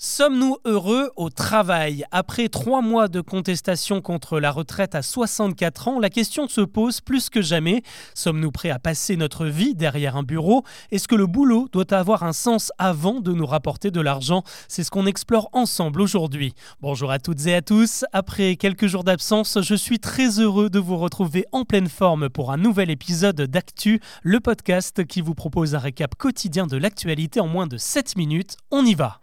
Sommes-nous heureux au travail? Après trois mois de contestation contre la retraite à 64 ans, la question se pose plus que jamais. Sommes-nous prêts à passer notre vie derrière un bureau? Est-ce que le boulot doit avoir un sens avant de nous rapporter de l'argent? C'est ce qu'on explore ensemble aujourd'hui. Bonjour à toutes et à tous. Après quelques jours d'absence, je suis très heureux de vous retrouver en pleine forme pour un nouvel épisode d'Actu, le podcast qui vous propose un récap quotidien de l'actualité en moins de 7 minutes. On y va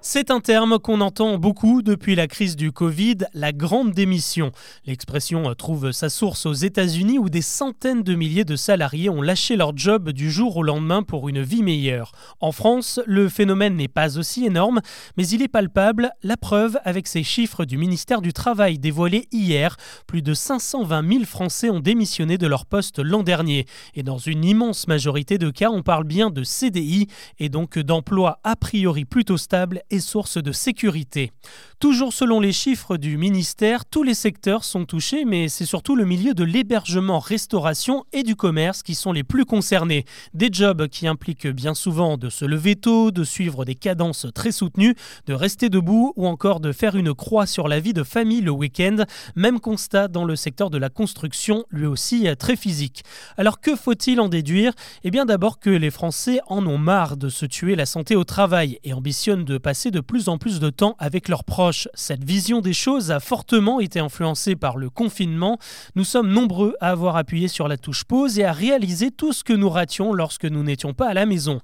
c'est un terme qu'on entend beaucoup depuis la crise du Covid, la grande démission. L'expression trouve sa source aux États-Unis où des centaines de milliers de salariés ont lâché leur job du jour au lendemain pour une vie meilleure. En France, le phénomène n'est pas aussi énorme, mais il est palpable, la preuve avec ces chiffres du ministère du Travail dévoilés hier. Plus de 520 000 Français ont démissionné de leur poste l'an dernier. Et dans une immense majorité de cas, on parle bien de CDI et donc d'emplois a priori plutôt stables et source de sécurité. Toujours selon les chiffres du ministère, tous les secteurs sont touchés, mais c'est surtout le milieu de l'hébergement, restauration et du commerce qui sont les plus concernés. Des jobs qui impliquent bien souvent de se lever tôt, de suivre des cadences très soutenues, de rester debout ou encore de faire une croix sur la vie de famille le week-end. Même constat dans le secteur de la construction, lui aussi très physique. Alors que faut-il en déduire? Eh bien d'abord que les Français en ont marre de se tuer la santé au travail et ambitionnent de passer de plus en plus de temps avec leurs proches. Cette vision des choses a fortement été influencée par le confinement. Nous sommes nombreux à avoir appuyé sur la touche pause et à réaliser tout ce que nous rations lorsque nous n'étions pas à la maison.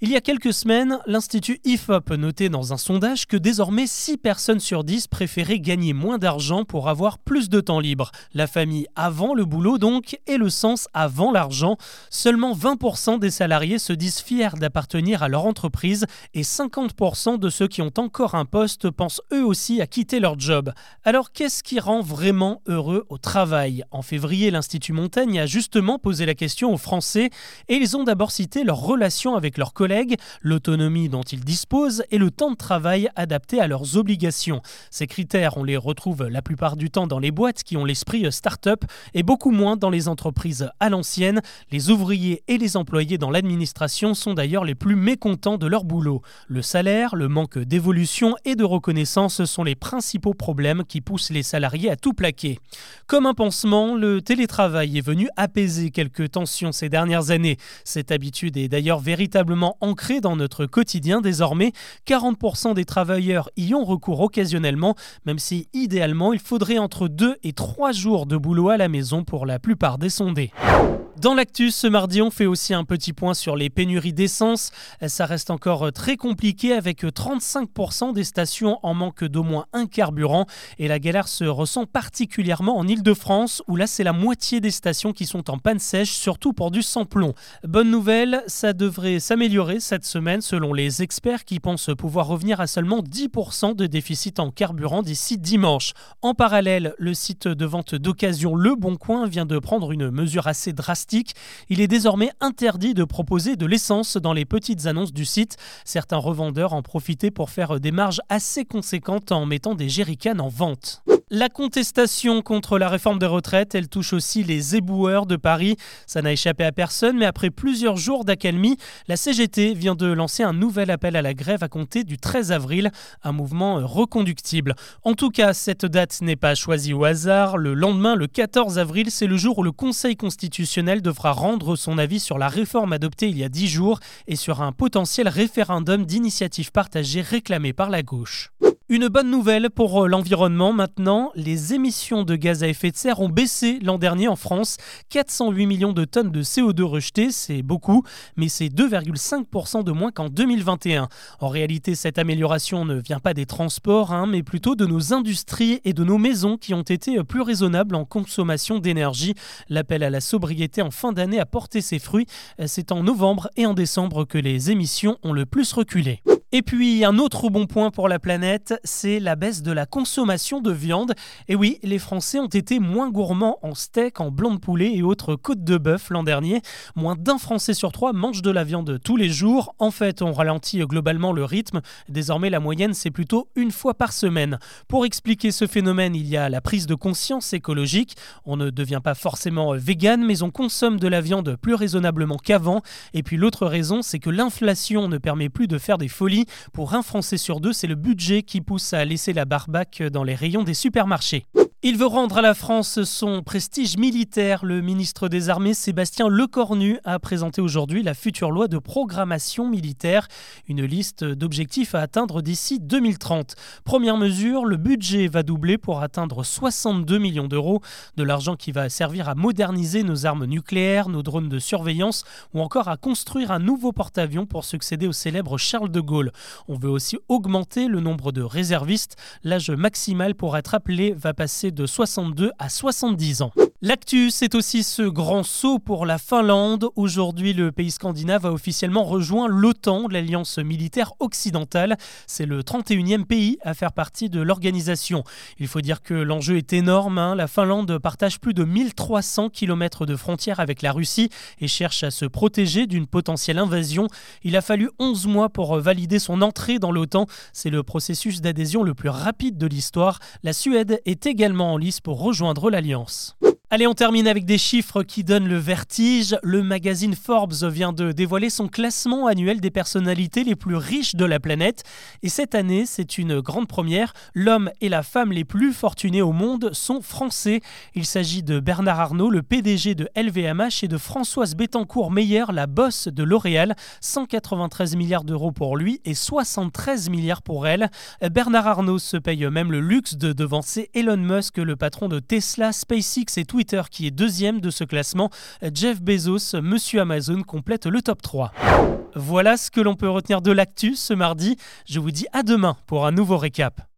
Il y a quelques semaines, l'Institut IFOP notait dans un sondage que désormais 6 personnes sur 10 préféraient gagner moins d'argent pour avoir plus de temps libre. La famille avant le boulot donc et le sens avant l'argent. Seulement 20% des salariés se disent fiers d'appartenir à leur entreprise et 50% de ceux qui ont encore un poste pensent eux aussi à quitter leur job. Alors qu'est-ce qui rend vraiment heureux au travail? En février, l'Institut Montaigne a justement posé la question aux Français et ils ont d'abord cité leur relation avec leurs collègues l'autonomie dont ils disposent et le temps de travail adapté à leurs obligations. Ces critères, on les retrouve la plupart du temps dans les boîtes qui ont l'esprit start-up et beaucoup moins dans les entreprises à l'ancienne. Les ouvriers et les employés dans l'administration sont d'ailleurs les plus mécontents de leur boulot. Le salaire, le manque d'évolution et de reconnaissance sont les principaux problèmes qui poussent les salariés à tout plaquer. Comme un pansement, le télétravail est venu apaiser quelques tensions ces dernières années. Cette habitude est d'ailleurs véritablement ancré dans notre quotidien désormais. 40% des travailleurs y ont recours occasionnellement, même si idéalement il faudrait entre 2 et 3 jours de boulot à la maison pour la plupart des sondés. Dans l'actus, ce mardi, on fait aussi un petit point sur les pénuries d'essence. Ça reste encore très compliqué avec 35% des stations en manque d'au moins un carburant. Et la galère se ressent particulièrement en Ile-de-France, où là, c'est la moitié des stations qui sont en panne sèche, surtout pour du sans-plomb. Bonne nouvelle, ça devrait s'améliorer cette semaine selon les experts qui pensent pouvoir revenir à seulement 10% de déficit en carburant d'ici dimanche. En parallèle, le site de vente d'occasion Le Bon Coin vient de prendre une mesure assez drastique il est désormais interdit de proposer de l'essence dans les petites annonces du site. Certains revendeurs en profitaient pour faire des marges assez conséquentes en mettant des jerrycans en vente. La contestation contre la réforme des retraites, elle touche aussi les éboueurs de Paris. Ça n'a échappé à personne, mais après plusieurs jours d'accalmie, la CGT vient de lancer un nouvel appel à la grève à compter du 13 avril, un mouvement reconductible. En tout cas, cette date n'est pas choisie au hasard. Le lendemain, le 14 avril, c'est le jour où le Conseil constitutionnel devra rendre son avis sur la réforme adoptée il y a dix jours et sur un potentiel référendum d'initiative partagée réclamé par la gauche. Une bonne nouvelle pour euh, l'environnement maintenant, les émissions de gaz à effet de serre ont baissé l'an dernier en France. 408 millions de tonnes de CO2 rejetées, c'est beaucoup, mais c'est 2,5% de moins qu'en 2021. En réalité, cette amélioration ne vient pas des transports, hein, mais plutôt de nos industries et de nos maisons qui ont été plus raisonnables en consommation d'énergie. L'appel à la sobriété en fin d'année a porté ses fruits. C'est en novembre et en décembre que les émissions ont le plus reculé. Et puis un autre bon point pour la planète, c'est la baisse de la consommation de viande. Et oui, les Français ont été moins gourmands en steak, en blanc de poulet et autres côtes de bœuf l'an dernier. Moins d'un Français sur trois mange de la viande tous les jours. En fait, on ralentit globalement le rythme. Désormais, la moyenne, c'est plutôt une fois par semaine. Pour expliquer ce phénomène, il y a la prise de conscience écologique. On ne devient pas forcément vegan, mais on consomme de la viande plus raisonnablement qu'avant. Et puis l'autre raison, c'est que l'inflation ne permet plus de faire des folies Pour un Français sur deux, c'est le budget qui pousse à laisser la barbaque dans les rayons des supermarchés. Il veut rendre à la France son prestige militaire. Le ministre des Armées, Sébastien Lecornu, a présenté aujourd'hui la future loi de programmation militaire, une liste d'objectifs à atteindre d'ici 2030. Première mesure, le budget va doubler pour atteindre 62 millions d'euros, de l'argent qui va servir à moderniser nos armes nucléaires, nos drones de surveillance ou encore à construire un nouveau porte-avions pour succéder au célèbre Charles de Gaulle. On veut aussi augmenter le nombre de réservistes. L'âge maximal pour être appelé va passer de 62 à 70 ans. L'actu, c'est aussi ce grand saut pour la Finlande. Aujourd'hui, le pays scandinave a officiellement rejoint l'OTAN, l'alliance militaire occidentale. C'est le 31e pays à faire partie de l'organisation. Il faut dire que l'enjeu est énorme. Hein. La Finlande partage plus de 1300 km de frontières avec la Russie et cherche à se protéger d'une potentielle invasion. Il a fallu 11 mois pour valider son entrée dans l'OTAN. C'est le processus d'adhésion le plus rapide de l'histoire. La Suède est également en lice pour rejoindre l'alliance. Allez, on termine avec des chiffres qui donnent le vertige. Le magazine Forbes vient de dévoiler son classement annuel des personnalités les plus riches de la planète. Et cette année, c'est une grande première. L'homme et la femme les plus fortunés au monde sont français. Il s'agit de Bernard Arnault, le PDG de LVMH, et de Françoise Bettencourt-Meyer, la bosse de L'Oréal. 193 milliards d'euros pour lui et 73 milliards pour elle. Bernard Arnault se paye même le luxe de devancer Elon Musk, le patron de Tesla, SpaceX et tout Twitter qui est deuxième de ce classement. Jeff Bezos, Monsieur Amazon, complète le top 3. Voilà ce que l'on peut retenir de l'actu ce mardi. Je vous dis à demain pour un nouveau récap.